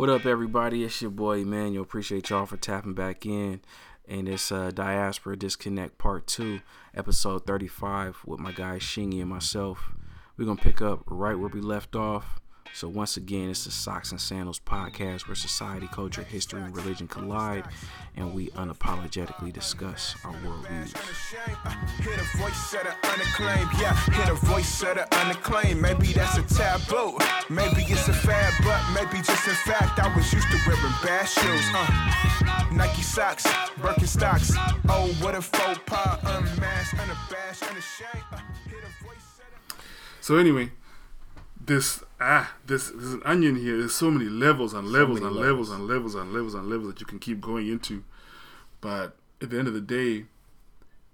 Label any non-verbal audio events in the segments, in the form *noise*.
What up, everybody? It's your boy Emmanuel. Appreciate y'all for tapping back in. And it's uh, Diaspora Disconnect Part 2, Episode 35, with my guy Shingy and myself. We're going to pick up right where we left off. So, once again, it's the Socks and Sandals podcast where society, culture, history, and religion collide, and we unapologetically discuss our worldviews. Hear the voice of the unacclaimed, yeah. Hear the voice of the unacclaimed. Maybe that's a taboo. Maybe it's a fad, but maybe just in fact I was used to wearing bad shoes. Uh, Nike socks, Birkenstocks. Oh, what a faux pas. Unmasked, unabashed, unashamed. Uh, hear the voice of the So anyway, this ah this there's an onion here. There's so many levels and levels many and levels and levels and levels and levels that you can keep going into. But at the end of the day,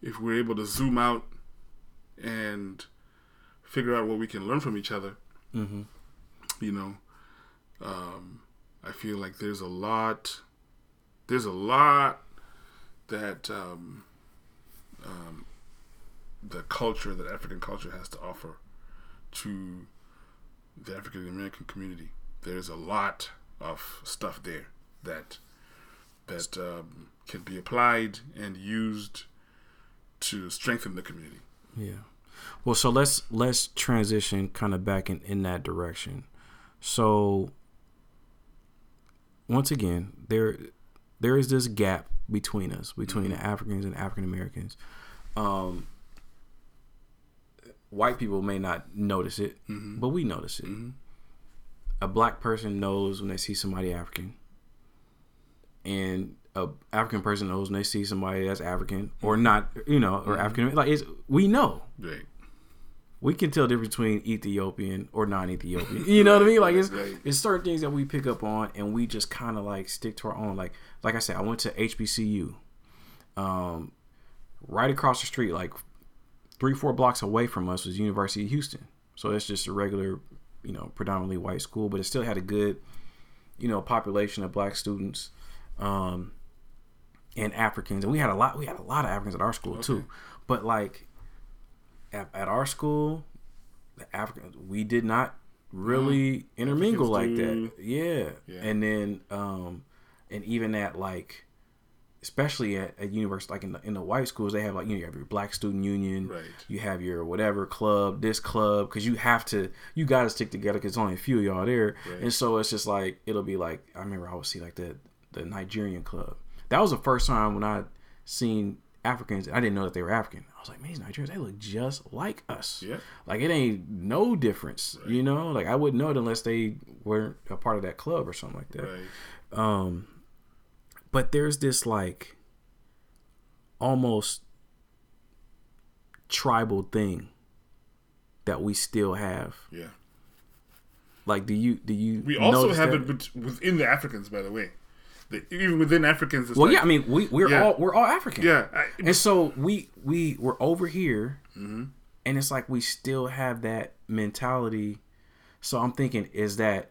if we're able to zoom out and figure out what we can learn from each other, Mm-hmm. you know, um, I feel like there's a lot. There's a lot that um, um, the culture that African culture has to offer to the African American community. There's a lot of stuff there that that um, can be applied and used to strengthen the community. Yeah. Well, so let's let's transition kind of back in in that direction. So once again, there there is this gap between us, between the Africans and African Americans. Um, white people may not notice it, mm-hmm. but we notice it. Mm-hmm. A black person knows when they see somebody African, and a African person knows when they see somebody that's African or mm-hmm. not, you know, or African. Like it's we know Right. we can tell the difference between Ethiopian or non-Ethiopian. *laughs* You know what I mean? Like it's Right. it's certain things that we pick up on, and we just kind of like stick to our own. Like like I said, I went to HBCU, um, right across the street, like three four blocks away from us was University of Houston. So it's just a regular, you know, predominantly white school, but it still had a good, you know, population of black students. Um, and Africans, and we had a lot. We had a lot of Africans at our school too. But like at, at our school, the Africans we did not really intermingle like that. Yeah. Yeah. and then um, and even at like, especially at, at university, like in the in the white schools, they have like you know you have your Black Student Union, Right. You have your whatever club, this club, because you have to, you got to stick together because only a few of y'all there, Right. and so it's just like it'll be like I remember I would see like the the Nigerian club. That was the first time when I seen Africans. I didn't know that they were African. I was like, man, these Nigerians, they look just like us. Yeah. Like it ain't no difference, you know. Like I wouldn't know it unless they weren't a part of that club or something like that. Right. Um, but there's this like almost tribal thing that we still have. Yeah. Like, do you do you? We also have that? it within the Africans, by the way. The, even within Africans, it's Well, like, yeah, I mean, we we're Yeah. all we're all African. yeah, I, And so we we we're over here, Mm-hmm. and it's like we still have that mentality. So I'm thinking, is that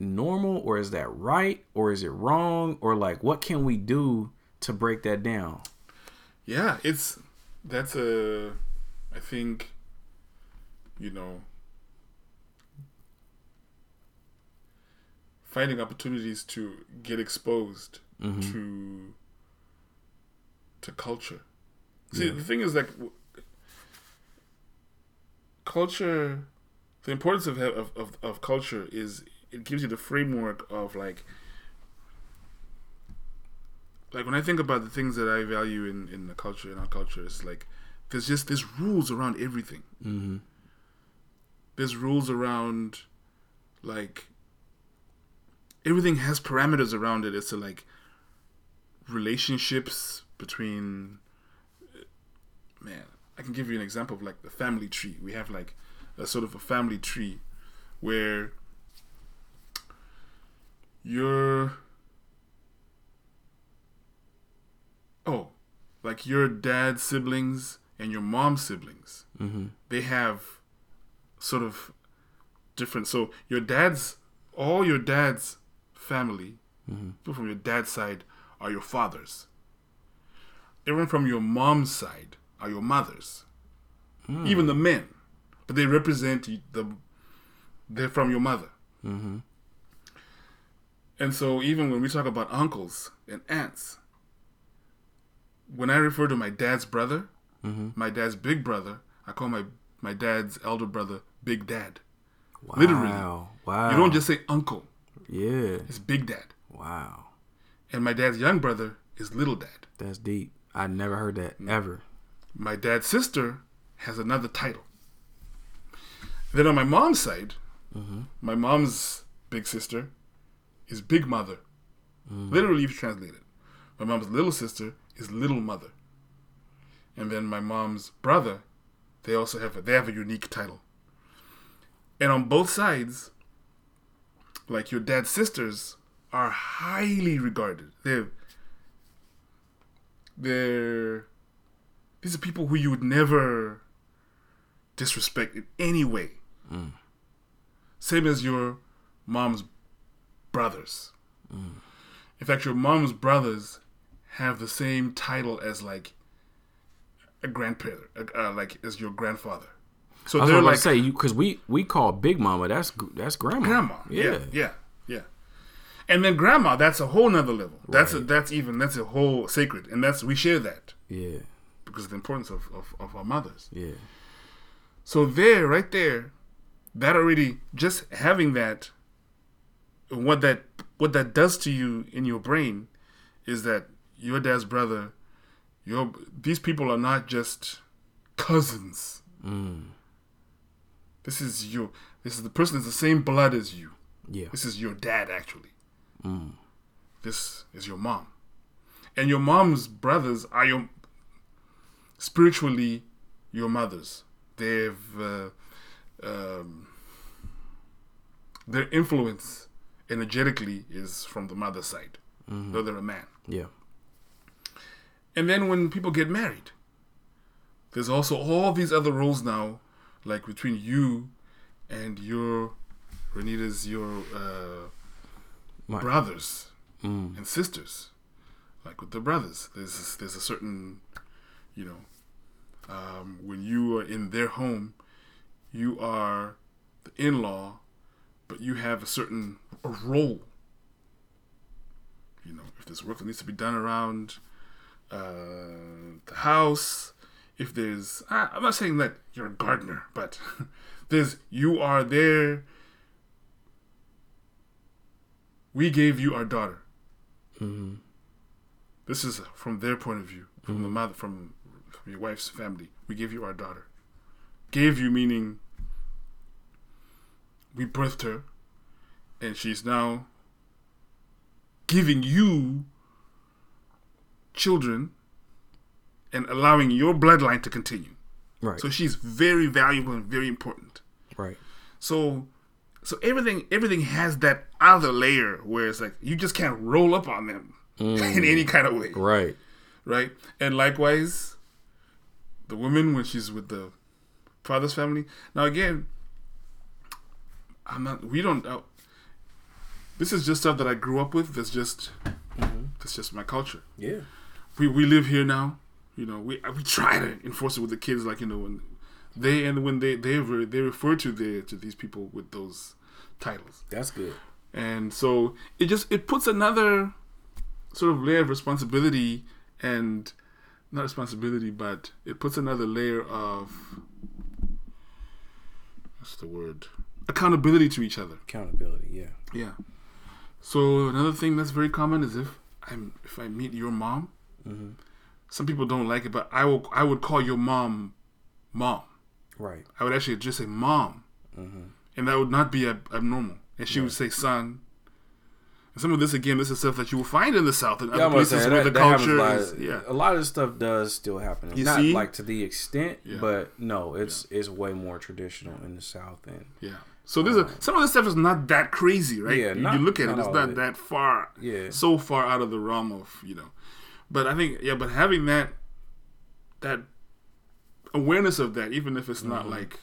normal, or is that right, or is it wrong, or like what can we do to break that down? yeah, it's that's a, I think, you know, finding opportunities to get exposed mm-hmm. to to culture. See, the thing is like w- culture. The importance of, of of of culture is it gives you the framework of like like when I think about the things that I value in in the culture in our culture, it's like there's just there's rules around everything. Mm-hmm. There's rules around like everything has parameters around it. It's a, like relationships between man. I can give you an example of like the family tree. We have like a sort of a family tree where you're oh, like your dad's siblings and your mom's siblings, Mm-hmm. they have sort of different. So your dad's, all your dad's family, people from your dad's side are your fathers. Everyone from your mom's side are your mothers. Even the men, but they represent the. They're from your mother. Mm-hmm. And so even when we talk about uncles and aunts, when I refer to my dad's brother, mm-hmm. my dad's big brother, I call my my dad's elder brother Big Dad. Wow. Literally. Wow. You don't just say uncle; Yeah. it's Big Dad. Wow. And my dad's young brother is Little Dad. That's deep. I never heard that mm. ever. My dad's sister has another title. Then on my mom's side, mm-hmm. my mom's big sister is Big Mother. Mm. Literally, if you translate it. My mom's little sister is Little Mother. And then my mom's brother, they also have a, they have a unique title. And on both sides, like your dad's sisters are highly regarded. They're they're these are people who you would never disrespect in any way. Mm. Same as your mom's brothers. In fact, your mom's brothers have the same title as like a grandparent, uh, like as your grandfather. So they're like say you because we we call Big Mama. That's that's grandma. grandma. Yeah, yeah, yeah. And then grandma, that's a whole nother level. That's a, that's even that's a whole sacred, and that's we share that yeah, because of the importance of, of, of our mothers. yeah. So there, right there, that already just having that, what that what that does to you in your brain, is that your dad's brother, your these people are not just cousins. This is your this is the person that's the same blood as you. Yeah. This is your dad actually. This is your mom, and your mom's brothers are your spiritually your mothers. They've uh, um, their influence energetically is from the mother side, though they're a man. Yeah. And then when people get married, there's also all these other roles now, like between you and your Renita's your uh, My- brothers and sisters. Like with the brothers, there's there's a certain, you know, um, when you are in their home, you are the in-law, but you have a certain a role. You know, if there's work that needs to be done around uh, the house, if there's, I, I'm not saying that you're a gardener, but *laughs* there's you are there. We gave you our daughter. This is from their point of view, from the mother, from, from your wife's family. We gave you our daughter. Gave you meaning we birthed her, and she's now giving you children and allowing your bloodline to continue. Right. So she's very valuable and very important. right. So so everything everything has that other layer where it's like you just can't roll up on them *laughs* in mm. any kind of way. Right. Right? And likewise, the woman when she's with the father's family. Now again, I'm not we don't uh, this is just stuff that I grew up with. That's just that's just my culture. Yeah. we we live here now. You know, we we try to enforce it with the kids, like you know, when they and when they they re, they refer to the to these people with those titles, That's good. and so it just it puts another sort of layer of responsibility and not responsibility, but it puts another layer of what's the word accountability to each other. Accountability. Yeah. Yeah. So another thing that's very common is if I'm if I meet your mom, mm-hmm. some people don't like it, but I will I would call your mom mom. Right. I would actually just say mom, mm-hmm. and that would not be ab- abnormal. And she would say son. And some of this again, this is stuff that you will find in the South and Yeah, other places where the culture is yeah. A lot of this stuff does still happen. You Not see? like to the extent, Yeah. but no, it's it's way more traditional in the South and Yeah. So this is some of this stuff is not that crazy, right? Yeah, you, not- you look at not it, it's not it. that far. Yeah. So far out of the realm of you know, but I think yeah, but having that that awareness of that, even if it's Mm-hmm. not like.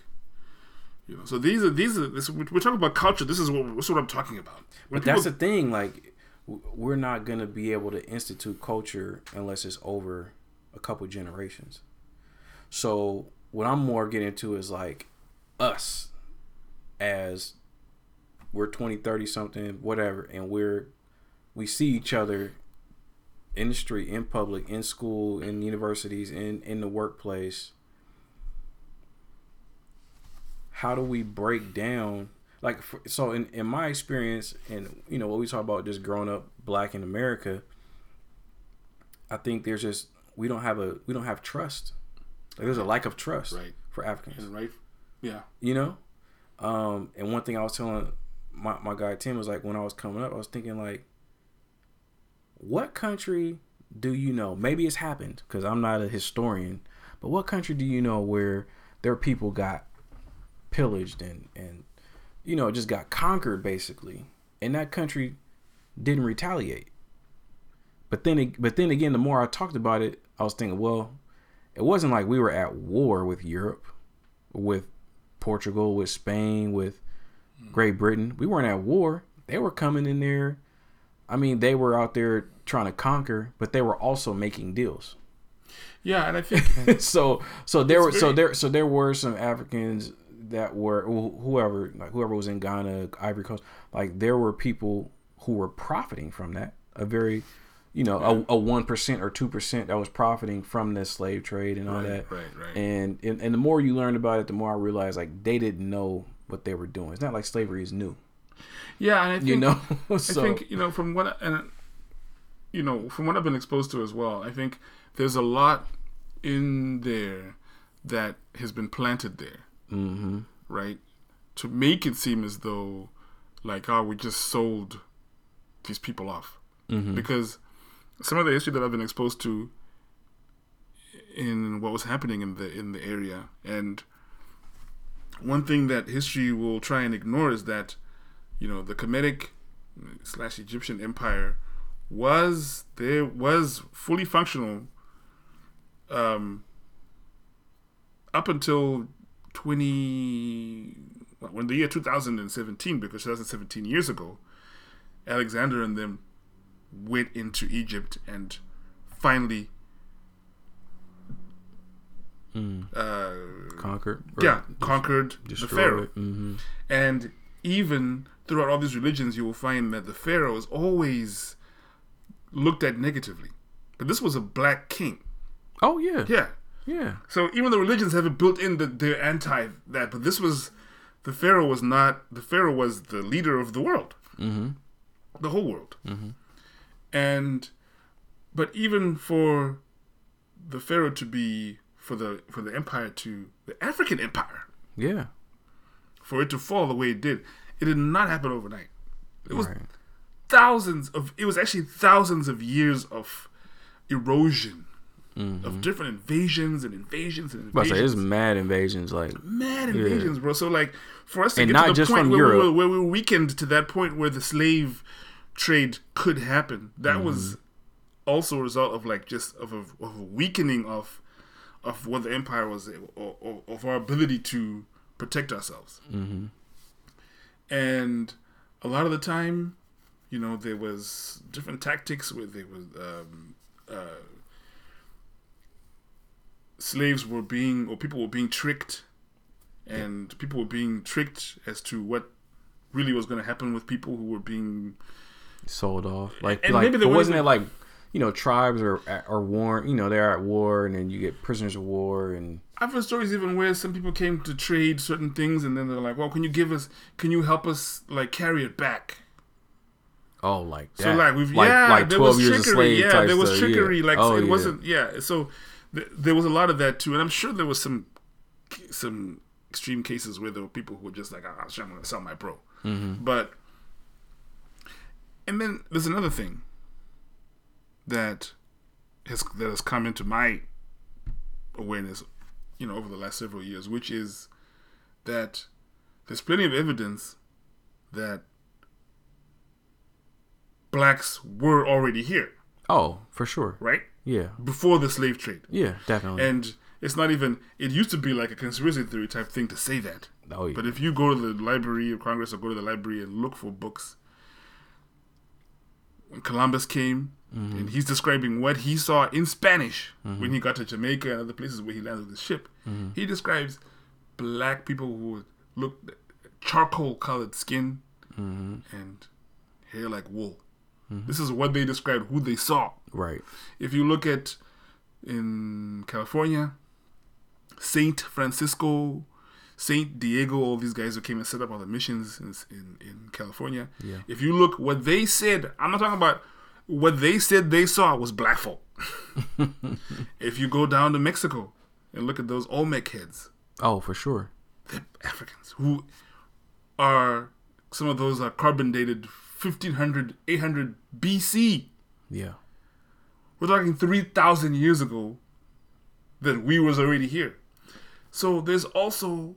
You know, so these are these are this, we're talking about culture. This is what this is what I'm talking about. When But that's the thing. Like, we're not gonna be able to institute culture unless it's over a couple generations. So what I'm more getting to is like us as we're 20, 30 something, whatever, and we're we see each other in the street, in public, in school, in universities, in in the workplace. How do we break down like for, so in, in my experience and you know what we talk about just growing up black in America, I think there's just we don't have a we don't have trust. Like there's a lack of trust Right. for Africans. And right, yeah, You know? Um, and one thing I was telling my, my guy Tim was like when I was coming up, I was thinking like what country do you know? Maybe it's happened because I'm not a historian, but what country do you know where their people got pillaged and and you know just got conquered basically, and that country didn't retaliate. But then, but then again, the more I talked about it, I was thinking, well, it wasn't like we were at war with Europe, with Portugal, with Spain, with Great Britain. We weren't at war. They were coming in there. I mean, they were out there trying to conquer, but they were also making deals. yeah, and I think *laughs* so, so there were, It's so there, so there were some Africans that were whoever, like whoever was in Ghana, Ivory Coast, like there were people who were profiting from that. A very, you know, a, a one percent or two percent that was profiting from this slave trade and all Right, that. right, right. And, and and the more you learned about it, the more I realized like they didn't know what they were doing. It's not like slavery is new, yeah, and I think you know. *laughs* I think you know from what and you know from what I've been exposed to as well. I think there's a lot in there that has been planted there, hmm right? To make it seem as though like oh we just sold these people off hmm because some of the history that I've been exposed to in what was happening in the in the area. And one thing that history will try and ignore is that you know the Kemetic slash Egyptian Empire was there was fully functional um, up until 20 well, when the year 2017 because 2017 years ago Alexander and them went into Egypt and finally uh, conquered. yeah conquered the Pharaoh. hmm And even throughout all these religions, you will find that the Pharaoh is always looked at negatively. But this was a black king. Oh yeah, Yeah. yeah. So even the religions have it built in that they're anti that. But this was the Pharaoh was not the Pharaoh was the leader of the world, Mm-hmm. the whole world. And but even for the Pharaoh to be for the for the empire to the African empire Yeah. for it to fall the way it did, it did not happen overnight. It was right. thousands of it was actually thousands of years of erosion Mm-hmm. of different invasions and invasions and But I say invasions. it's mad invasions. Like mad invasions, bro. So like for us to And get not to the just point where, we were, where we were weakened to that point where the slave trade could happen, that Mm-hmm. was also a result of like just of a, of a weakening of of what the empire was or, or, of our ability to protect ourselves. Mm-hmm. And a lot of the time, you know, there was different tactics where there was um, uh, slaves were being or people were being tricked, and people were being tricked as to what really was going to happen with people who were being sold off. Like And like maybe there but wasn't it like you know tribes are are war. You know they're at war, and then you get prisoners of war, and I've heard stories even where some people came to trade certain things, and then they're like, "Well, can you give us? Can you help us like carry it back?" oh like that. So like we've like, yeah, like there was trickery. yeah, there was stuff, yeah. trickery. Like Oh, it yeah. wasn't. Yeah, so th- there was a lot of that too, and I'm sure there was some some extreme cases where there were people who were just like, "Ah, sure, I'm going to sell my bro." Mm-hmm. But and then there's another thing that has that has come into my awareness, you know, over the last several years, which is that there's plenty of evidence that blacks were already here, Oh, for sure. right? Yeah, Before the slave trade. yeah, definitely. And it's not even, it used to be like a conspiracy theory type thing to say that. oh yeah. But if you go to the Library of Congress or go to the library and look for books, when Columbus came Mm-hmm. and he's describing what he saw in Spanish when he got to Jamaica and other places where he landed with his ship, Mm-hmm. he describes black people who look charcoal colored skin Mm-hmm. and hair like wool. This is what they described who they saw. Right. If you look at in California, Saint Francisco, Saint Diego, all these guys who came and set up all the missions in in, in California. Yeah. If you look what they said, I'm not talking about what they said they saw was black folk. *laughs* if you go down to Mexico and look at those Olmec heads, Oh, for sure. they're Africans who are some of those are carbon dated 1500, 800 BC. Yeah. We're talking 3,000 years ago that we was already here. So there's also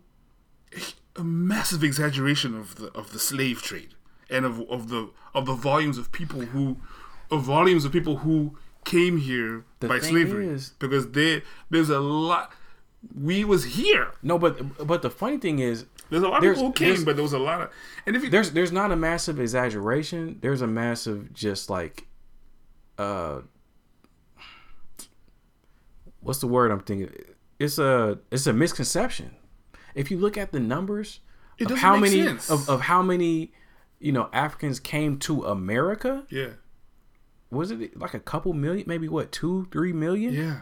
a massive exaggeration of the of the slave trade and of, of the of the volumes of people who of volumes of people who came here The by slavery is- because there there's a lot we was here. No, but but the funny thing is, There's a lot of people who came, but there was a lot of and if you there's there's not a massive exaggeration. There's a massive just like, uh, what's the word I'm thinking? It's a it's a misconception. If you look at the numbers It of how many of, of how many you know Africans came to America, yeah was it like a couple million? Maybe what two three million? yeah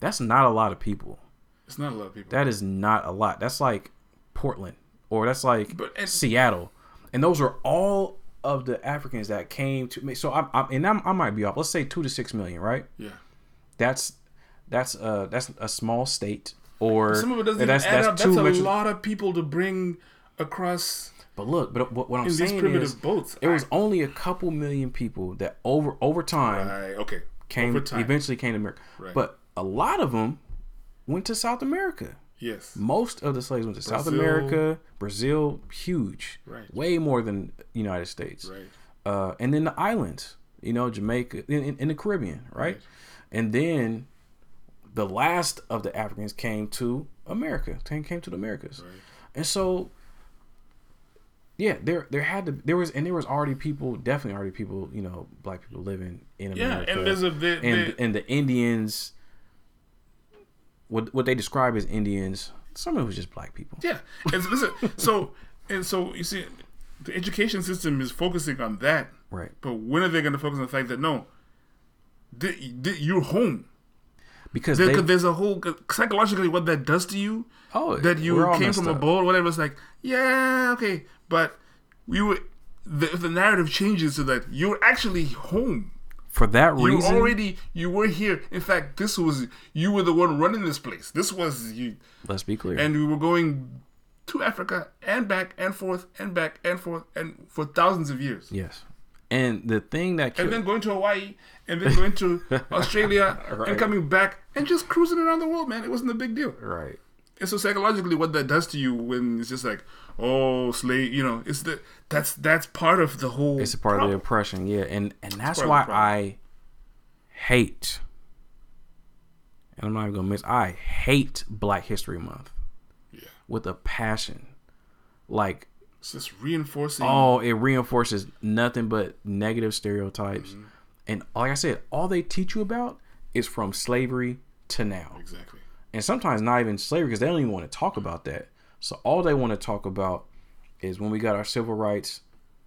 That's not a lot of people. it's not a lot of people. That is not a lot. That's like Portland or that's like But- and- Seattle, and those are all of the Africans that came to me. So I'm, I'm and I'm, I might be off. Let's say two to six million, right? yeah. That's that's uh that's a small state, or Some of it doesn't that's add up. two That's a metro- lot of people to bring across But look, but what, what I'm saying primitive is, boats. it was only a couple million people that over over time Right, okay. came Over time. eventually came to America. Right. But a lot of them went to South America. Yes. Most of the slaves went to South America, Brazil, huge, Right. way more than United States, Right. uh, and then the islands, you know, Jamaica, in, in, in the Caribbean, right? Right. And then the last of the Africans came to America, came, came to the Americas, Right. and so yeah, there there had to there was and there was already people, definitely already people, you know, black people living in America. Yeah, and there's a there, and and the Indians, what what they describe as Indians, some of it was just black people. yeah. And so, listen, *laughs* so and so you see, the education system is focusing on that, Right. but when are they going to focus on the fact that no, did, th- you're home? Because There, they, there's a whole psychologically what that does to you. Oh, that you came from a up. boat, whatever. It's like, yeah, okay, but we were. The, the narrative changes so that you're actually home. for that You reason. already you were here. In fact, this was you were the one running this place. This was you, let's be clear. and we were going to Africa and back and forth and back and forth and for thousands of years. yes, and the thing that And then going to Hawaii and then going to *laughs* Australia Right. and coming back and just cruising around the world, man. It wasn't a big deal. right. And so psychologically, what that does to you when it's just like, oh, slave, you know, it's the that's that's part of the whole. It's a part of the oppression, yeah, and and that's part of the why. I hate, and I'm not even gonna miss. I hate Black History Month Yeah, with a passion. Like, it's just reinforcing. oh, it reinforces nothing but negative stereotypes, Mm-hmm. and like I said, all they teach you about is from slavery to now. exactly. and sometimes not even slavery because they don't even want to talk about that. So all they want to talk about is when we got our civil rights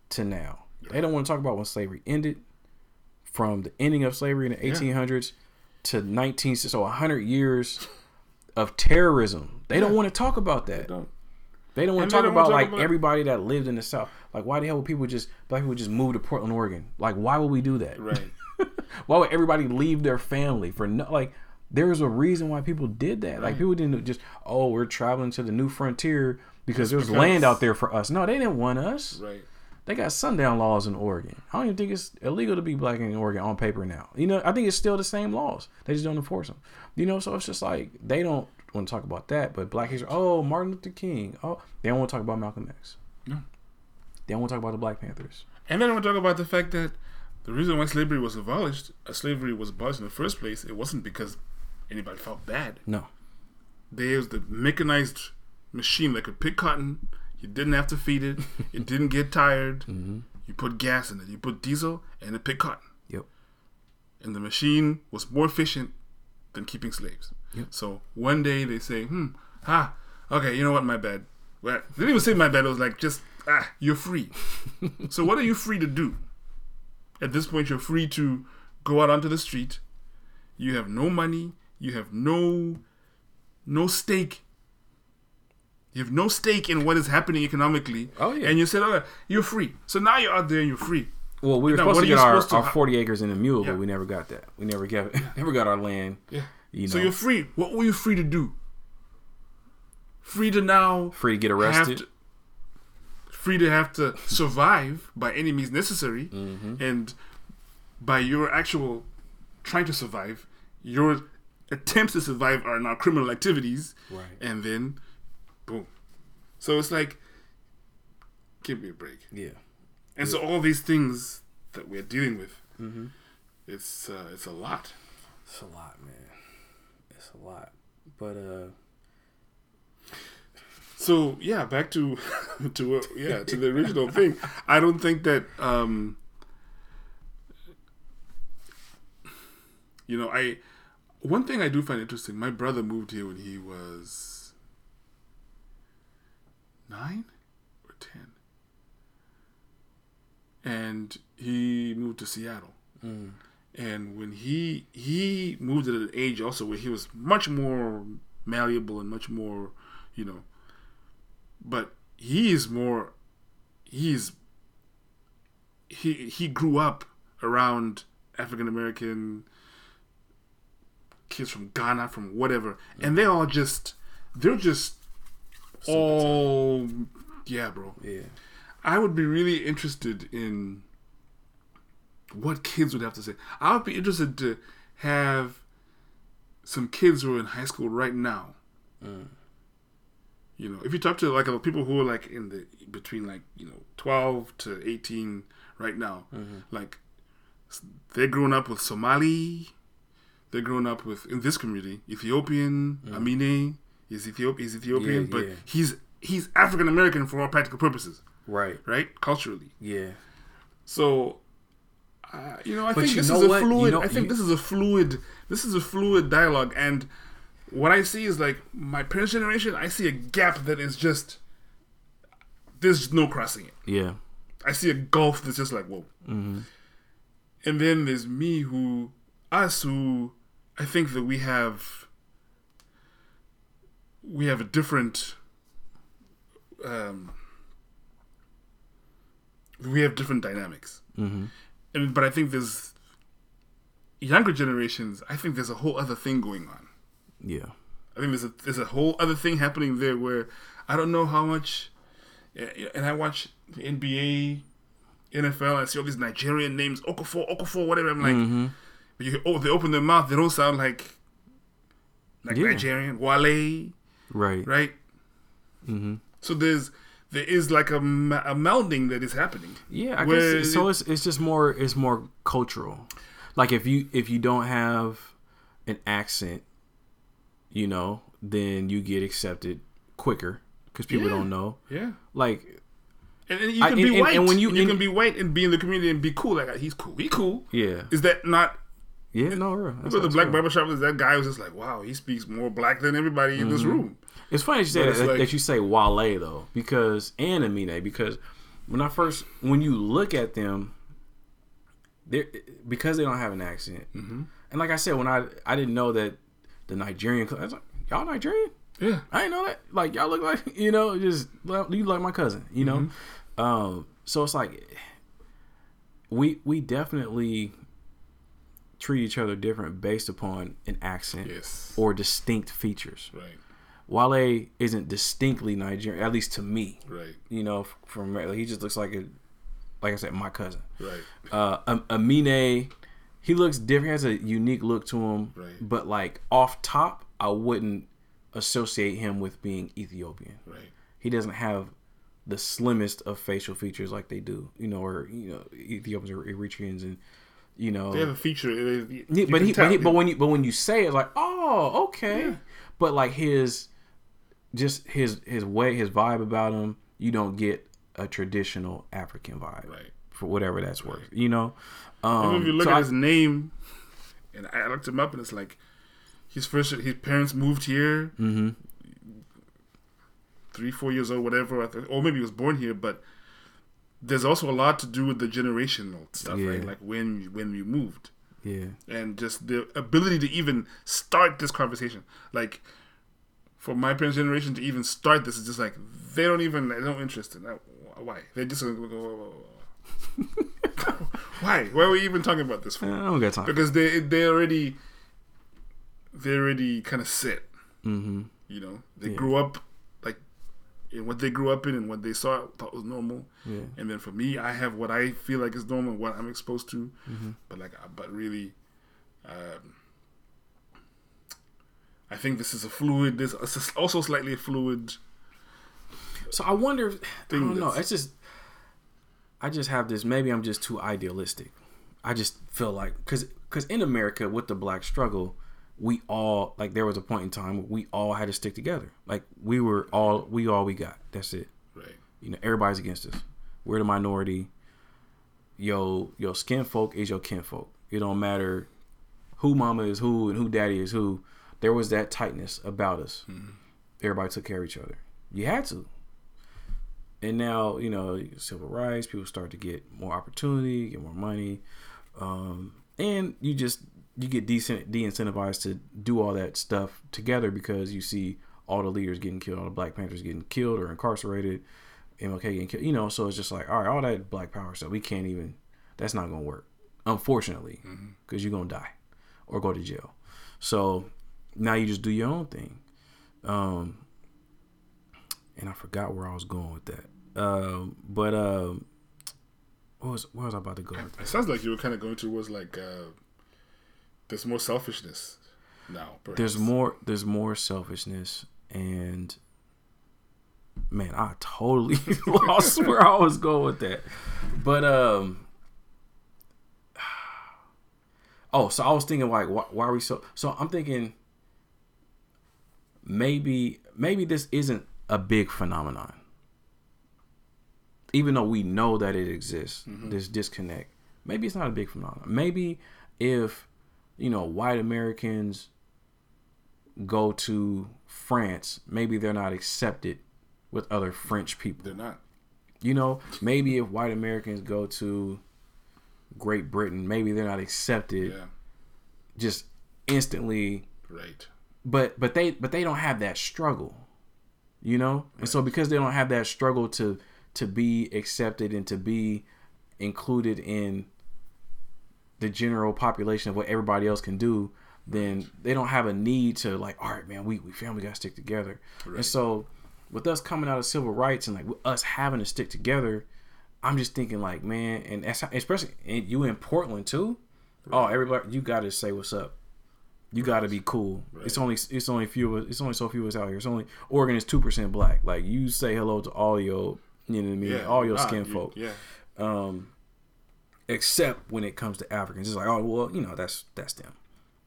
to now. They don't want to talk about when slavery ended, from the ending of slavery in the 1800s to 19 so 100 years of terrorism. They don't want to talk about that. They don't want to talk about talk like about- everybody that lived in the South. Like why the hell would people just black people just move to Portland, Oregon? Like why would we do that? Right. *laughs* why would everybody leave their family for no like there was a reason why people did that like people didn't just oh we're traveling to the new frontier because there's because- land out there for us no they didn't want us Right. they got sundown laws in oregon i don't even think it's illegal to be black in oregon on paper now you know i think it's still the same laws they just don't enforce them you know so it's just like they don't want to talk about that but black history oh martin luther king oh they don't want to talk about malcolm x No. they don't want to talk about the black panthers And then I want to talk about the fact that the reason why slavery was abolished, uh, slavery was abolished in the first place, it wasn't because anybody felt bad. no There's the mechanized machine that could pick cotton. You didn't have to feed it. *laughs* It didn't get tired. Mm-hmm. You put gas in it. You put diesel, and it picked cotton. yep And the machine was more efficient than keeping slaves. Yep. So one day they say, hmm, ah, okay, you know what, my bad. Well, they didn't even say my bad. It was like, just, ah, you're free. *laughs* so what are you free to do? At this point, you're free to go out onto the street. You have no money. You have no no stake. You have no stake in what is happening economically. Oh, yeah. And you said, "Oh, you're free." So now you're out there and you're free. Well, we were Now, supposed to get our, to- our 40 acres and a mule, Yeah. but we never got that. We never got *laughs* never got our land. Yeah. You know, So you're free. What were you free to do? Free to now free to get arrested. to, free to have to survive by any means necessary, Mm-hmm. and by your actual trying to survive, your attempts to survive are now criminal activities, Right. and then, boom. So it's like, give me a break. Yeah. And so all these things that we're dealing with, Mm-hmm. it's uh, it's a lot. It's a lot, man. A lot. But uh So yeah, back to *laughs* to uh, yeah to the original thing. I don't think that um, you know I one thing I do find interesting. My brother moved here when he was nine or ten, and he moved to Seattle. And when he he moved at an age also where he was much more malleable and much more, you know, but he is more he's he he grew up around African American kids from Ghana from whatever. And they mm-hmm. all just they're just all yeah bro. Yeah. I would be really interested in what kids would have to say. I would be interested to have some kids who are in high school right now. Mm. You know, if you talk to like people who are like in the between like you know twelve to eighteen right now, mm-hmm. like they're growing up with Somali, they're growing up with in this community Ethiopian. Mm. Amine is Ethiop is Ethiopian, Yeah, but yeah. he's he's African American for all practical purposes Right. right? Culturally. Yeah. So, uh, you know, I But think this is a what? You fluid. know- I think you- this is a fluid. This is a fluid dialogue, and what I see is like my parents' generation. I see a gap that is just there's no crossing it. Yeah. I see a gulf that's just like whoa. Mm-hmm. And then there's me who us who I think that we have we have a different um we have different dynamics. Mm-hmm. And but I think there's younger generations, I think there's a whole other thing going on. Yeah. I think there's a there's a whole other thing happening there where I don't know how much, and I watch the NBA, NFL, I see all these Nigerian names, Okafor, Okafor, whatever. I'm like, Mm-hmm. but you oh they open their mouth, they don't sound like like Yeah. Nigerian, Wale, Right. right? Mm-hmm. So there's there is like a, a melding that is happening. Yeah, I guess so. it- It's it's just more it's more cultural. Like if you if you don't have an accent, you know, then you get accepted quicker because people Yeah. don't know. Yeah. Like And, and you I- can and- be and- white. and when you- and you and- can be white and be in the community and be cool. Like he's cool. He cool. yeah, Is that not yeah, no, real. That's to the black barber barbershop. There's that guy who's just like, wow, he speaks more black than everybody in Mm-hmm. this room. It's funny that you say But that, like- that you say Wale though, because and Amine, because when I first when you look at them, they because they don't have an accent, Mm-hmm. and like I said, when I I didn't know that the Nigerian, I was like, y'all Nigerian. Yeah. I didn't know that. Like y'all look like *laughs* you know, just you like my cousin, you know. Mm-hmm. Um, so it's like we we definitely treat each other different based upon an accent Yes. or distinct features. Right. Wale isn't distinctly Nigerian, at least to me. Right. You know, from like, he just looks like a, like I said, my cousin. Right. Uh, Am- Amine, he looks different. He has a unique look to him. Right. But like off top, I wouldn't associate him with being Ethiopian. Right. He doesn't have the slimmest of facial features like they do. You know, or you know, Ethiopians or Eritreans, and you know, They have a feature. you yeah, but he, but he, but when you, but when you say it, like, oh, okay, Yeah. but like his, just his his way, his vibe about him, you don't get a traditional African vibe, Right. For whatever that's worth, you know. Um, if you look so at I- his name, and I looked him up, and it's like his first, his parents moved here, Mhm. three, four years old, whatever, or maybe he was born here, but there's also a lot to do with the generational stuff, right? Like when when we moved Yeah. and just the ability to even start this conversation. Like for my parents' generation to even start this is just like they don't even they're no interest in that. Why? They're just gonna go. *laughs* Why? Why are we even talking about this for? I don't got time. Because they they already they already kind of set. Mm-hmm. You know, they grew up in what they grew up in and what they saw thought was normal. Yeah. And then for me, I have what I feel like is normal, what I'm exposed to. Mm-hmm. But like, but really, um, I think this is a fluid. This is also slightly fluid. So I wonder. If, I don't know. It's just. I just have this. Maybe I'm just too idealistic. I just feel like because because in America with the black struggle, we all like there was a point in time where we all had to stick together. Like we were all we all we got. That's it. Right. You know, everybody's against us. We're the minority. Yo, your skin folk is your kinfolk. It don't matter who mama is who and who daddy is who. There was that tightness about us. Everybody took care of each other. You had to. And now, you know, civil rights, people start to get more opportunity, get more money. Um, and you just you get decent de-incentivized to do all that stuff together because you see all the leaders getting killed, all the Black Panthers getting killed or incarcerated, MLK getting killed. You know, so it's just like, all right, all that Black Power stuff, we can't even. That's not gonna work, unfortunately, because you're gonna die or go to jail. So now you just do your own thing. Um, and I forgot where I was going with that. Um, but um, what was where was I about to go with that? It sounds like you were kind of going towards like uh, there's more selfishness now. Perhaps. there's more there's more selfishness and man i totally *laughs* lost where i was going with that but um *sighs* oh so i was thinking like why, why are we so so i'm thinking maybe maybe this isn't a big phenomenon even though we know that it exists this disconnect maybe it's not a big phenomenon maybe if you know white americans go to France, maybe they're not accepted with other French people. They're not. You know, maybe if white Americans go to Great Britain, maybe they're not accepted Yeah. just instantly. Right. But but they but they don't have that struggle. You know? And so because they don't have that struggle to to be accepted and to be included in the general population of what everybody else can do, then they don't have a need to like, all right, man, we, we family gotta stick together. And so with us coming out of civil rights and like us having to stick together, I'm just thinking like, man, and especially and you in Portland too. Oh, everybody, you gotta say what's up. You gotta be cool. It's only it's only few of- it's only so few of us out here. It's only Oregon is two percent black. Like you say hello to all your you know what I mean, Yeah. all your Nah, skin you- folk Yeah. Um, except when it comes to Africans. It's like, oh well, you know, that's that's them,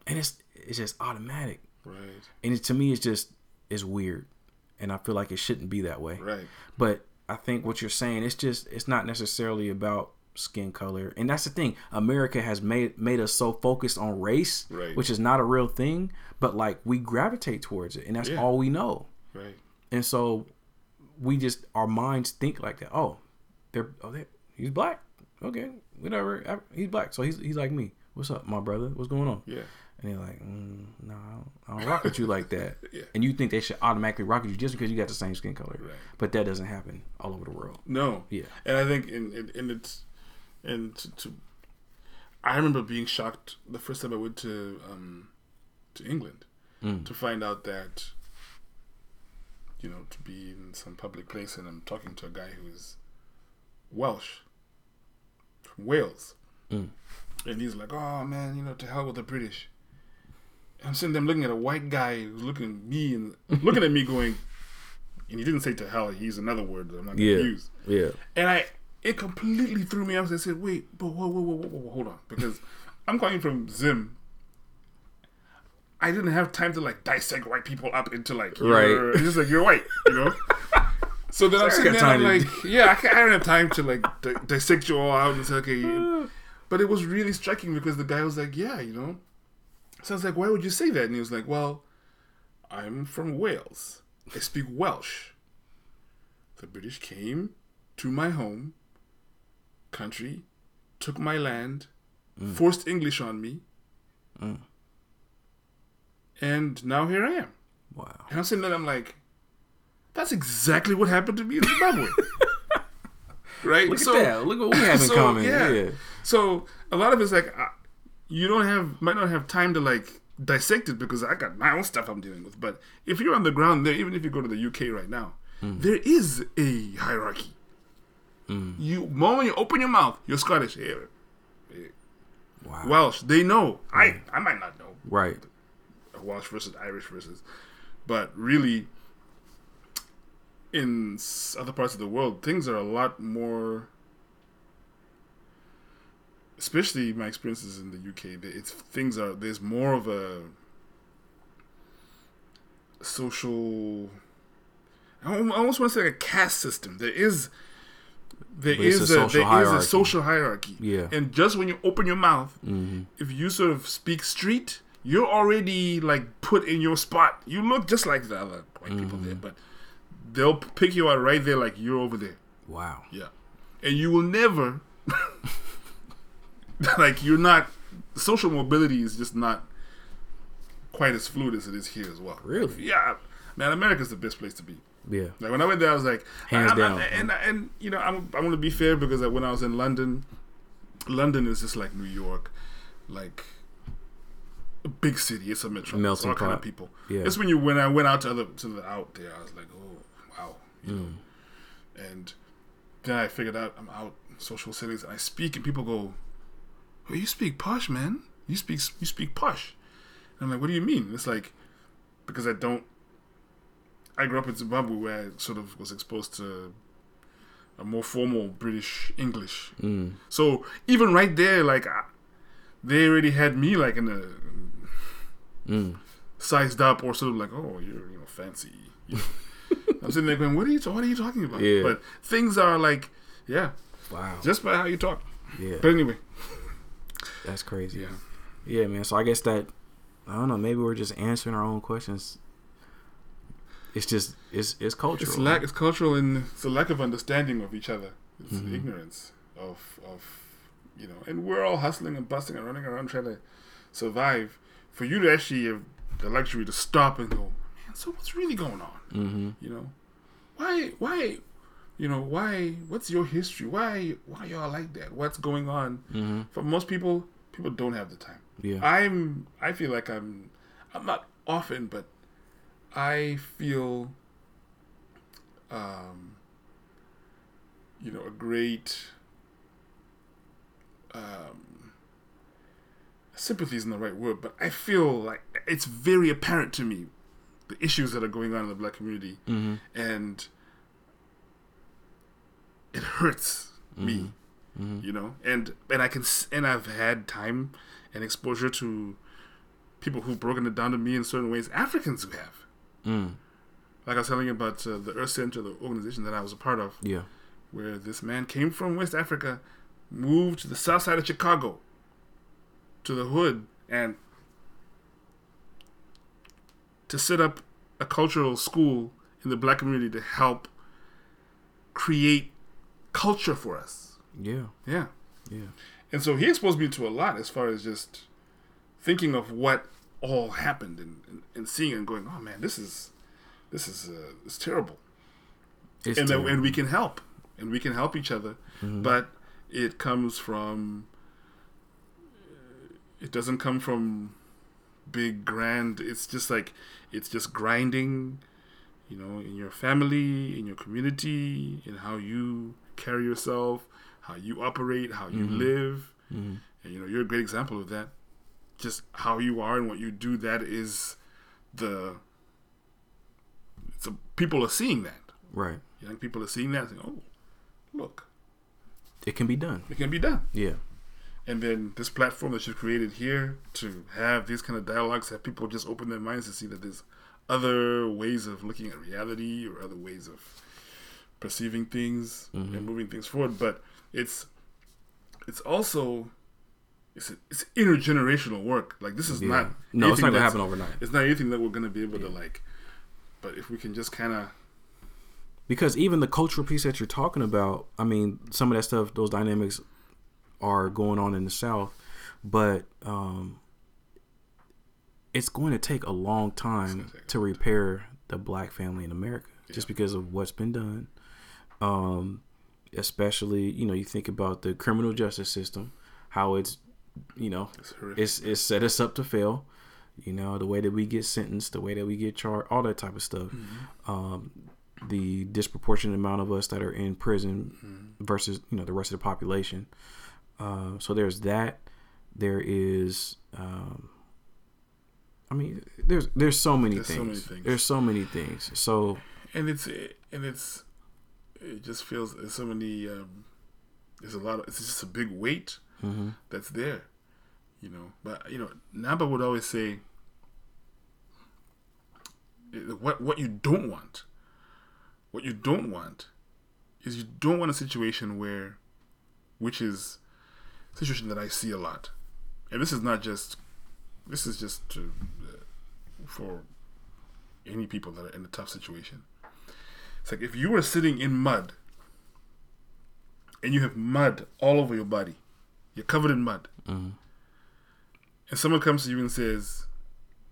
and it's it's just automatic, Right. and it, to me, it's just it's weird, and I feel like it shouldn't be that way. Right. But I think what you're saying, it's just it's not necessarily about skin color, and that's the thing. America has made made us so focused on race, Right. which is not a real thing, but like we gravitate towards it, and that's Yeah. all we know. Right. And so we just our minds think like that. Oh, they're oh they he's black. Okay, whatever. I- He's black, so he's he's like me. What's up, my brother? What's going on? Yeah. And they're like, mm, no, I don't, I don't rock with you like that. *laughs* Yeah. And you think they should automatically rock with you just because you got the same skin color. Right. But that doesn't happen all over the world. No. Yeah. And I think in in, in it's and to, to I remember being shocked the first time I went to um to England Mm. to find out that you know to be in some public place and I'm talking to a guy who is Welsh Wales. Mm. And he's like, "Oh man, you know, to hell with the British." And I'm sitting there looking at a white guy who's looking at me and *laughs* looking at me going, and he didn't say to hell. He used another word that I'm not Yeah. use. Yeah. And I, it completely threw me off. I said, "Wait, but whoa, whoa, whoa, whoa, whoa, hold on," because *laughs* I'm calling from Zim. I didn't have time to like dissect white people up into like, you're, Right. It's just like you're white, you know. *laughs* So then I'm sitting there, I'm like, yeah, I, can't, I don't have time to like di- dissect you all out and say, okay. *sighs* But it was really striking because the guy was like, yeah, you know. So I was like, why would you say that? And he was like, well, I'm from Wales. I speak Welsh. The British came to my home country, took my land, Mm. forced English on me, and now here I am. Wow. And I'm sitting there, I'm like, that's exactly what happened to me in Zimbabwe. *laughs* right? Look at that. Look what we have in so, common. yeah. Yeah. So a lot of it's like uh, you don't have might not have time to like dissect it because I got my own stuff I'm dealing with. But if you're on the ground there, even if you go to the UK right now, Mm. there is a hierarchy. You moment you open your mouth, you're Scottish. Here, Wow. Welsh. They know. I I might not know. Right. Welsh versus Irish versus, but really, in other parts of the world, things are a lot more. Especially my experiences in the UK, it's things are there's more of a social. I almost want to say like a caste system. There is. There is a a, social there is a hierarchy. social hierarchy. Yeah. Mm-hmm. And just when you open your mouth, if you sort of speak street, you're already like put in your spot. You look just like the other white people Mm-hmm. there, but they'll pick you out right there, like you're over there. Wow. Yeah, and you will never *laughs* like you're not. Social mobility is just not quite as fluid as it is here as well. Really? Yeah, man, America's the best place to be. Yeah. Like when I went there, I was like, Hands I'm- down. and and you know, I'm I'm gonna be fair because like, when I was in London, London is just like New York, like a big city. It's a metro. Melting it's all kind of people. Yeah. It's when you when I went out to other to the out there, I was like, oh you Mm. know. And then I figured out I'm out in social settings and I speak and people go, well, you speak posh, man. You speak you speak posh. And I'm like, what do you mean? It's like because I don't. I grew up in Zimbabwe where I sort of was exposed to a more formal British English. Mm. So even right there, like I, they already had me like in a Mm. sized up or sort of like, oh, you're you know fancy. You know. *laughs* I'm sitting there going, what are you what are you talking about? Yeah. But things are like, yeah, Wow. just by how you talk. Yeah. But anyway, That's crazy. yeah, Yeah, man. So I guess that I don't know. Maybe we're just answering our own questions. It's just it's it's cultural. it's lack it's cultural and it's a lack of understanding of each other. It's Mm-hmm. ignorance of of you know, and we're all hustling and busting and running around trying to survive. For you to actually have the luxury to stop and go, so what's really going on? Mm-hmm. You know, why why you know why what's your history? Why why y'all like that? What's going on? Mm-hmm. For most people, people don't have the time. Yeah. I'm I feel like I'm I'm not often, but I feel um you know a great um sympathy isn't the right word, but I feel like it's very apparent to me the issues that are going on in the black community. Mm-hmm. and it hurts me you know? And and I can and I've had time and exposure to people who've broken it down to me in certain ways. Africans who have. Mm. like i was telling you about uh, the earth center the organization that i was a part of. Yeah. where this man came from west africa moved to the south side of chicago to the hood and to set up a cultural school in the black community to help create culture for us Yeah. yeah Yeah. and so he exposed me to a lot as far as just thinking of what all happened and, and, and seeing and going, oh man, this is this is uh, it's terrible. It's and terrible. and we can help and we can help each other, Mm-hmm. but it comes from it doesn't come from big grand. It's just like it's just grinding, you know, in your family, in your community, in how you carry yourself, how you operate, how you Mm-hmm. live. And you know, you're a great example of that. Just how you are and what you do. That is the. So people are seeing that. right. Young people are seeing that. Saying, oh, look, It can be done. it can be done. Yeah. And then this platform that you've created here to have these kind of dialogues, have people just open their minds to see that there's other ways of looking at reality or other ways of perceiving things Mm-hmm. and moving things forward. But it's it's also it's it's intergenerational work. Like this is Yeah. not No, it's not gonna happen overnight. It's not anything that we're gonna be able to like. But if we can just kind of because even the cultural piece that you're talking about, I mean, some of that stuff, those dynamics are going on in the South, but um, it's going to take a long time to repair the black family in America, just because of what's been done. Um, especially, you know, you think about the criminal justice system, how it's, you know, it's it's set us up to fail. You know, the way that we get sentenced, the way that we get charged, all that type of stuff. Um, the disproportionate amount of us that are in prison versus you know the rest of the population. Uh, so there's that. There is, um, I mean, there's there's so many There's things. so many things. There's so many things. So and it's and it's it just feels there's so many um there's a lot of it's just a big weight that's there you know but you know naba would always say what what you don't want what you don't want is you don't want a situation where which is situation that i see a lot. And this is not just this is just to, uh, for any people that are in a tough situation. It's like if you were sitting in mud and you have mud all over your body, you're covered in mud, and someone comes to you and says,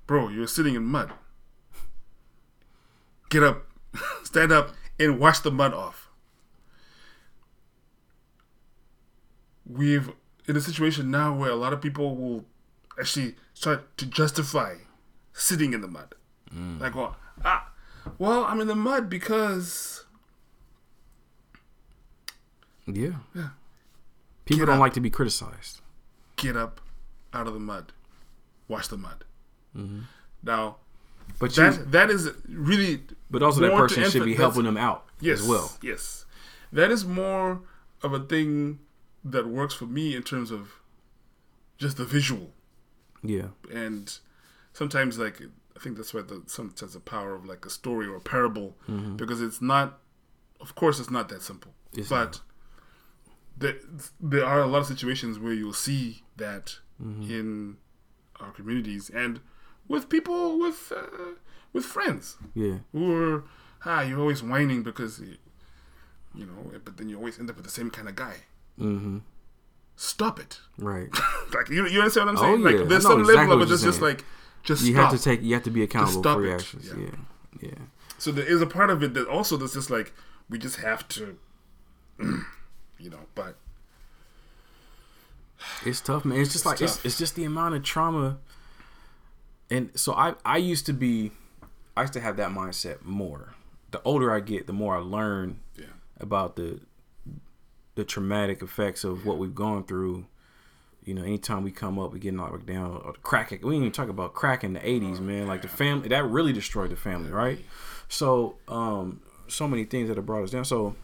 Bro, you're sitting in mud. Get up, *laughs* stand up, and wash the mud off. We've in a situation now where a lot of people will actually start to justify sitting in the mud. Like, well, ah, well, I'm in the mud because yeah, Yeah. people Get don't up. like to be criticized. get up out of the mud, wash the mud. Now, But you, that that is really, but also that person should be helping them out yes, as well. Yes, that is more of a thing that works for me in terms of just the visual, Yeah, and sometimes like I think that's why the sometimes the power of like a story or a parable. Because it's not, of course, it's not that simple, It's but. There, there are a lot of situations where you'll see that in our communities and with people with uh, with friends. Yeah, who are ah you're always whining because you know but then you always end up with the same kind of guy mm-hmm. stop it right. *laughs* like you, you understand what i'm saying? Oh, saying yeah. like there's some exactly level what of it that's you're just like just You stop. have to take. You have to be accountable for your actions. Yeah. Yeah, yeah. so there is a part of it that also that's just like we just have to *clears throat* you know but It's tough, man. It's just like it's, it's just the amount of trauma. And so I I used to be, I used to have that mindset more. The older I get, the more I learn yeah about the the traumatic effects of what we've gone through. You know, anytime we come up, we get knocked down. Or the crack, we didn't even talk about crack in the '80s, man. Like the family, that really destroyed the family, right? So, um, so many things that have brought us down. So,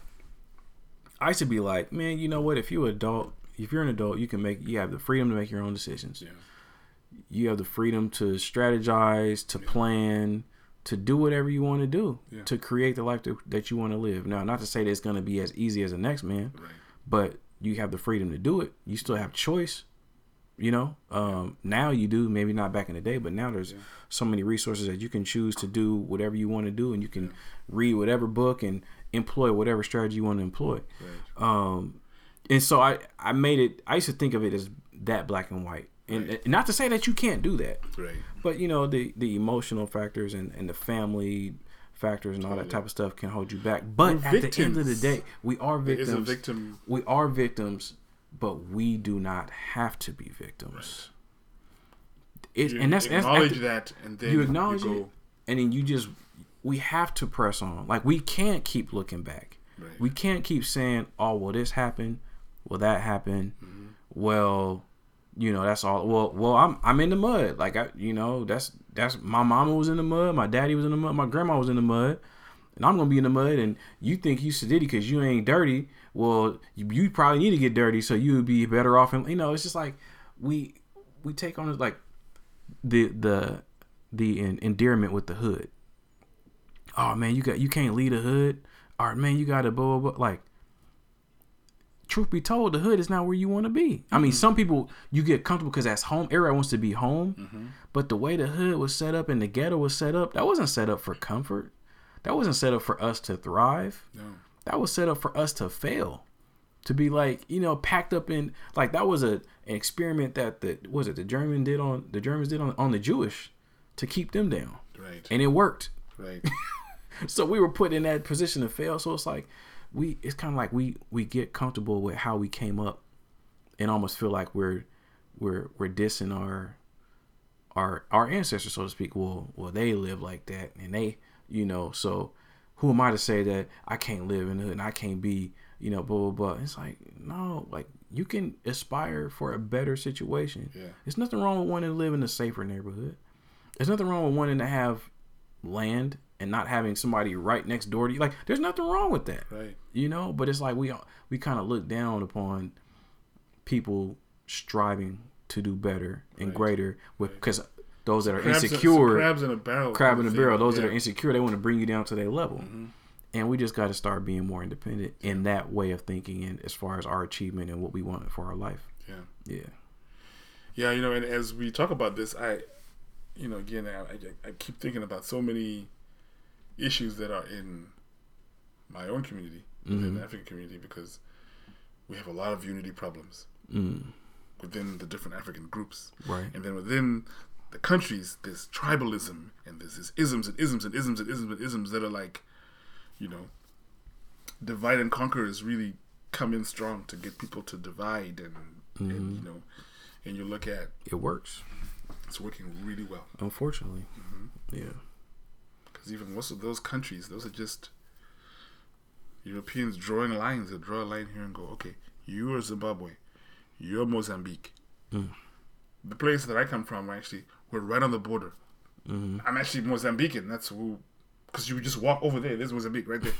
I used to be like, man, you know what? If you're an adult, if you're an adult, you can make, you have the freedom to make your own decisions. yeah You have the freedom to strategize, to plan, to do whatever you want to do, Yeah. to create the life that, that you want to live. Now, not to say that it's going to be as easy as the next man, right but you have the freedom to do it. You still have choice. You know, um, now you do. Maybe not back in the day, but now there's so many resources that you can choose to do whatever you want to do, and you can read whatever book and employ whatever strategy you want to employ. right Um, and so I, I made it. I used to think of it as that black and white, and, and not to say that you can't do that, right but you know the the emotional factors and, and the family factors and all that type of stuff can hold you back. But We're at the end of the day, we are There is a victims. victim We are victims, but we do not have to be victims. It, you and that's, that's acknowledge after- that and then you acknowledge go, it, and then you just we have to press on. Like we can't keep looking back. Right. We can't keep saying, "Oh, well, this happened. Well, that happened. Mm-hmm. Well, you know, that's all. Well, well, I'm I'm in the mud. Like I, you know, that's that's my mama was in the mud. My daddy was in the mud. My grandma was in the mud." And I'm gonna be in the mud, and you think you sedity because you ain't dirty. Well, you, you probably need to get dirty, so you would be better off. And you know, it's just like we we take on like the the the en- endearment with the hood. Oh man, you got you can't lead a hood. Or man, you got to blah blah blah. Like, truth be told, the hood is not where you want to be. I mean, mm-hmm. some people you get comfortable because that's home. Everybody wants to be home, mm-hmm. but the way the hood was set up and the ghetto was set up, that wasn't set up for comfort. that wasn't set up for us to thrive. No. That was set up for us to fail. To be like, you know, packed up in like that was a an experiment that the was it the German did on the Germans did on on the Jewish to keep them down. Right. And it worked. right. *laughs* So we were put in that position to fail. So it's like we it's kind of like we we get comfortable with how we came up and almost feel like we're we're we're dissing our our our ancestors so to speak. Well well they live like that and they you know so who am i to say that i can't live in the hood and i can't be you know blah blah blah. It's like no like you can aspire for a better situation. Yeah. there's nothing wrong with wanting to live in a safer neighborhood. There's nothing wrong with wanting to have land and not having somebody right next door to you like there's nothing wrong with that Right. you know but it's like we we kind of look down upon people striving to do better and Right. greater with because those that are Crabs in- insecure crabs in a barrel. crab in a barrel those that are insecure they want to bring you down to their level Mm-hmm. and we just got to start being more independent in that way of thinking and as far as our achievement and what we want for our life Yeah. yeah Yeah, you know, and as we talk about this, I, you know, again, I, I, I keep thinking about so many issues that are in my own community, in the mm-hmm. African community, because we have a lot of unity problems mm. within the different African groups. Right. And then within the countries, there's tribalism and there's this isms and isms and isms and isms and isms that are like, you know, divide and conquer is really come in strong to get people to divide and, and mm-hmm. you know, and you look at it works. It's working really well. Unfortunately. Mm-hmm. yeah because even most of those countries, those are just Europeans drawing lines. They draw a line here and go, okay, you are Zimbabwe, you're Mozambique. Mm. The place that I come from, actually, we're right on the border. Mm-hmm. I'm actually Mozambican. That's who, because you would just walk over there. There's Mozambique right there.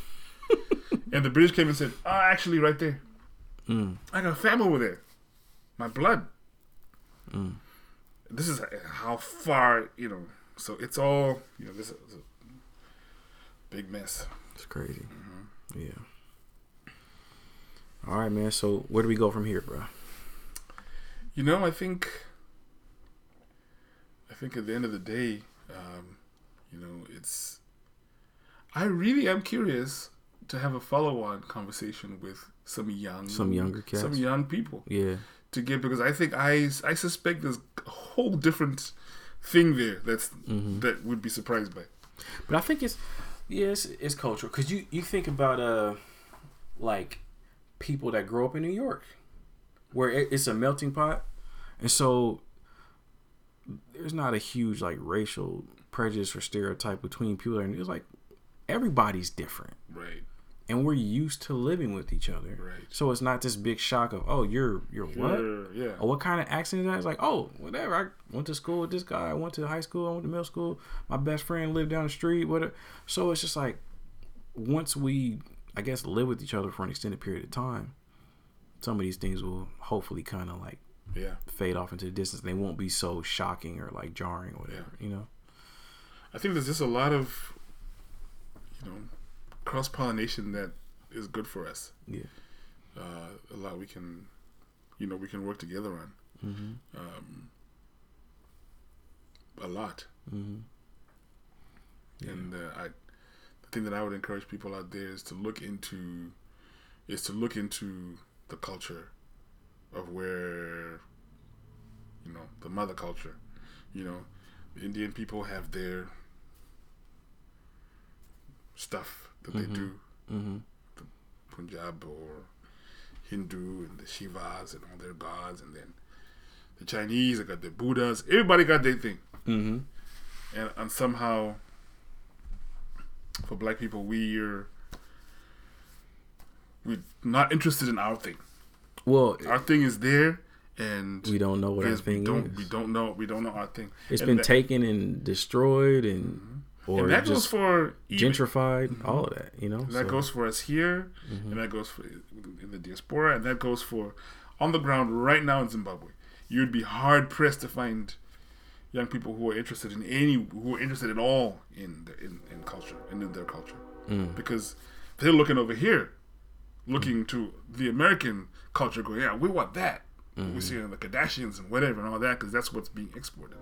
*laughs* and the British came and said, oh, actually, right there. Mm. I got a family over there. My blood. Mm. This is how far, you know. So it's all, you know, this big mess. it's crazy Mm-hmm. yeah all right man so where do we go from here bro You know, I think, I think at the end of the day, um, you know, it's. I really am curious to have a follow-on conversation with some young, Some younger cats. some young people yeah to get because I think I I suspect there's a whole different thing there that's Mm-hmm. that would be surprised by. But I think it's yeah, it's, it's cultural because you you think about uh like people that grow up in New York, where it, it's a melting pot, and so there's not a huge like racial prejudice or stereotype between people. And it's like everybody's different. And we're used to living with each other. Right. So it's not this big shock of oh you're you're what. Sure, Yeah. Oh, what kind of accent is that? It's like, oh, whatever. I went to school with this guy. I went to high school. I went to middle school. My best friend lived down the street. Whatever. So it's just like, once we, I guess, live with each other for an extended period of time, some of these things will hopefully kind of like Yeah. fade off into the distance. They won't be so shocking or like jarring or whatever. You know. I think there's just a lot of, you know, cross pollination that is good for us. Yeah. uh, a lot we can, you know, we can work together on. Um, a lot. Mm-hmm. And uh, I, the thing that I would encourage people out there is to look into, is to look into the culture of where, you know, the mother culture. You know, the Indian people have their stuff that they do. Mm-hmm. Punjab or Hindu and the Shivas and all their gods, and then the Chinese got their Buddhas. Everybody got their thing, Mm-hmm. and and somehow for Black people, we're we're not interested in our thing. Well, Our thing is there, and we don't know what our because we thing don't is. we don't know we don't know our thing. It's And been that, taken and destroyed and or and that goes for even, gentrified. All of that. You know. And that So- Mm-hmm. goes for us here, and that goes for in the diaspora, and that goes for on the ground right now in Zimbabwe. You'd be hard pressed to find young people who are interested in any who are interested at all in the, in, in culture and in their culture, Mm. because they're looking over here, looking to the American culture, going, yeah, we want that. Mm-hmm. We see it in the Kardashians and whatever and all that, because that's what's being exported.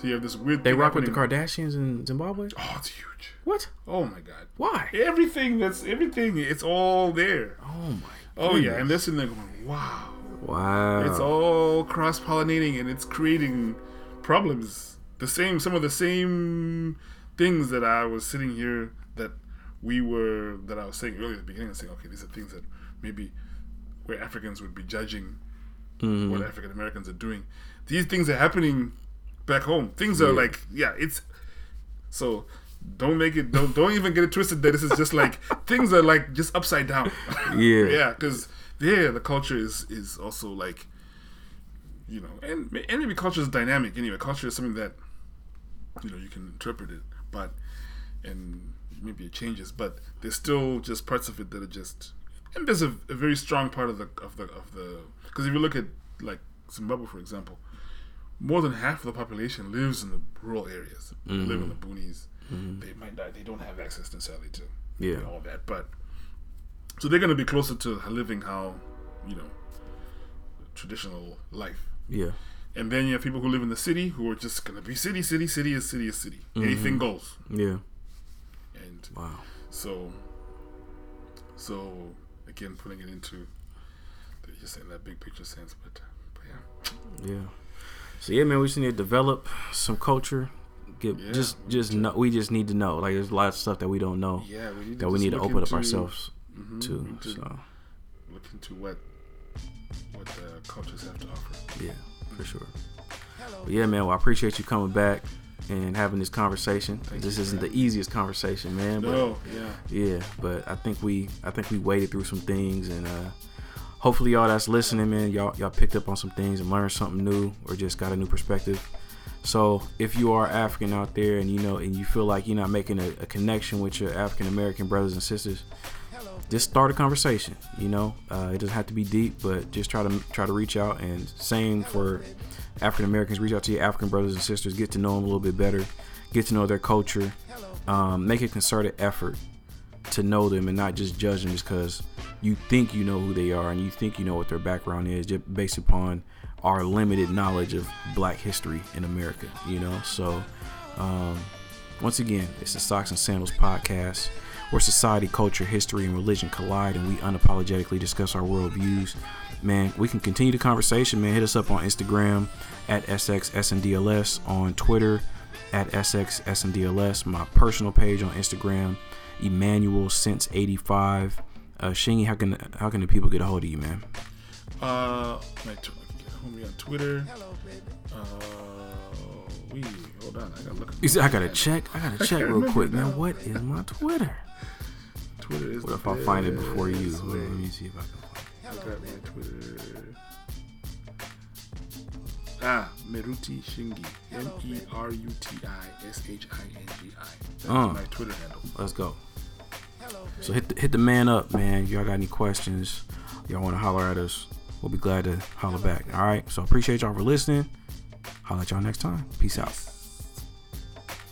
So you have this weird. They rock with the Kardashians in Zimbabwe. Oh, it's huge. What? Oh my god. Why? Everything that's everything. It's all there. Oh my. God. Oh yeah, and goodness. they're sitting there going, "Wow." Wow. It's all cross pollinating and it's creating problems. The same, some of the same things that I was sitting here that we were, that I was saying earlier at the beginning, saying, okay, these are things that maybe where Africans would be judging Mm-hmm. what African Americans are doing. These things are happening back home. Things are Yeah. like, yeah, it's so. Don't make it. Don't don't even get it twisted. That this is just like *laughs* things are like just upside down. *laughs* Yeah. yeah, because yeah, the culture is is also like you know, and and maybe culture is dynamic anyway. Culture is something that you know you can interpret it, but and maybe it changes, but there's still just parts of it that are just and there's a, a very strong part of the of the of the because if you look at like Zimbabwe for example, more than half of the population lives in the rural areas. They mm-hmm. live in the boonies. Mm-hmm. They might not, they don't have access necessarily to Yeah. all that, but so they're going to be closer to living how you know traditional life. Yeah. And then you have people who live in the city who are just gonna be city, city, city is city is city. Mm-hmm. Anything goes. Yeah. And Wow. so, so again, putting it into just in that big picture sense, but, but yeah, Yeah. So yeah, man, we just need to develop some culture. Get Yeah, just we just know we just need to know. Like there's a lot of stuff that we don't know yeah, we need that we need to look open up into- ourselves mhm, to. need to So look into what what the cultures have to offer. yeah, for sure. But yeah, man. Well, I appreciate you coming back and having this conversation. this you, isn't man. the easiest conversation, man. But No, yeah, Yeah, but I think we I think we waded through some things and uh hopefully y'all that's listening, man, y'all y'all picked up on some things and learned something new or just got a new perspective. So if you are African out there and you know and you feel like you're not making a, a connection with your African American brothers and sisters, just start a conversation. You know, uh, it doesn't have to be deep, but just try to try to reach out. And same for African Americans, reach out to your African brothers and sisters, get to know them a little bit better, get to know their culture, um, make a concerted effort to know them and not just judge them just because you think you know who they are and you think you know what their background is just based upon our limited knowledge of black history in America, you know? So, um, once again, it's the Socks and Sandals podcast where society, culture, history, and religion collide and we unapologetically discuss our worldviews. Man, we can continue the conversation, man. Hit us up on Instagram at SXSNDLS, on Twitter at SXSNDLS, my personal page on Instagram, Emmanuel since 85. Uh, Shingi, how can how can the people get a hold of you, man? Uh, my tw- hold me on Twitter. Uh, we hold on, I gotta look. You see, I gotta check. I gotta *laughs* check real quick, now. man. What is my Twitter? Twitter is. What if I find it before you? best way. Let me see if I can find I got my Twitter. Ah, Meruti Shingi. M E R U T I S H I N G I. That's Uh. my Twitter handle. it. Let's go. So hit the, hit the man up, man. If y'all got any questions, y'all want to holler at us, we'll be glad to holler back. All right. So appreciate y'all for listening. Holler at y'all next time. Peace out.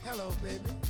Hello, baby.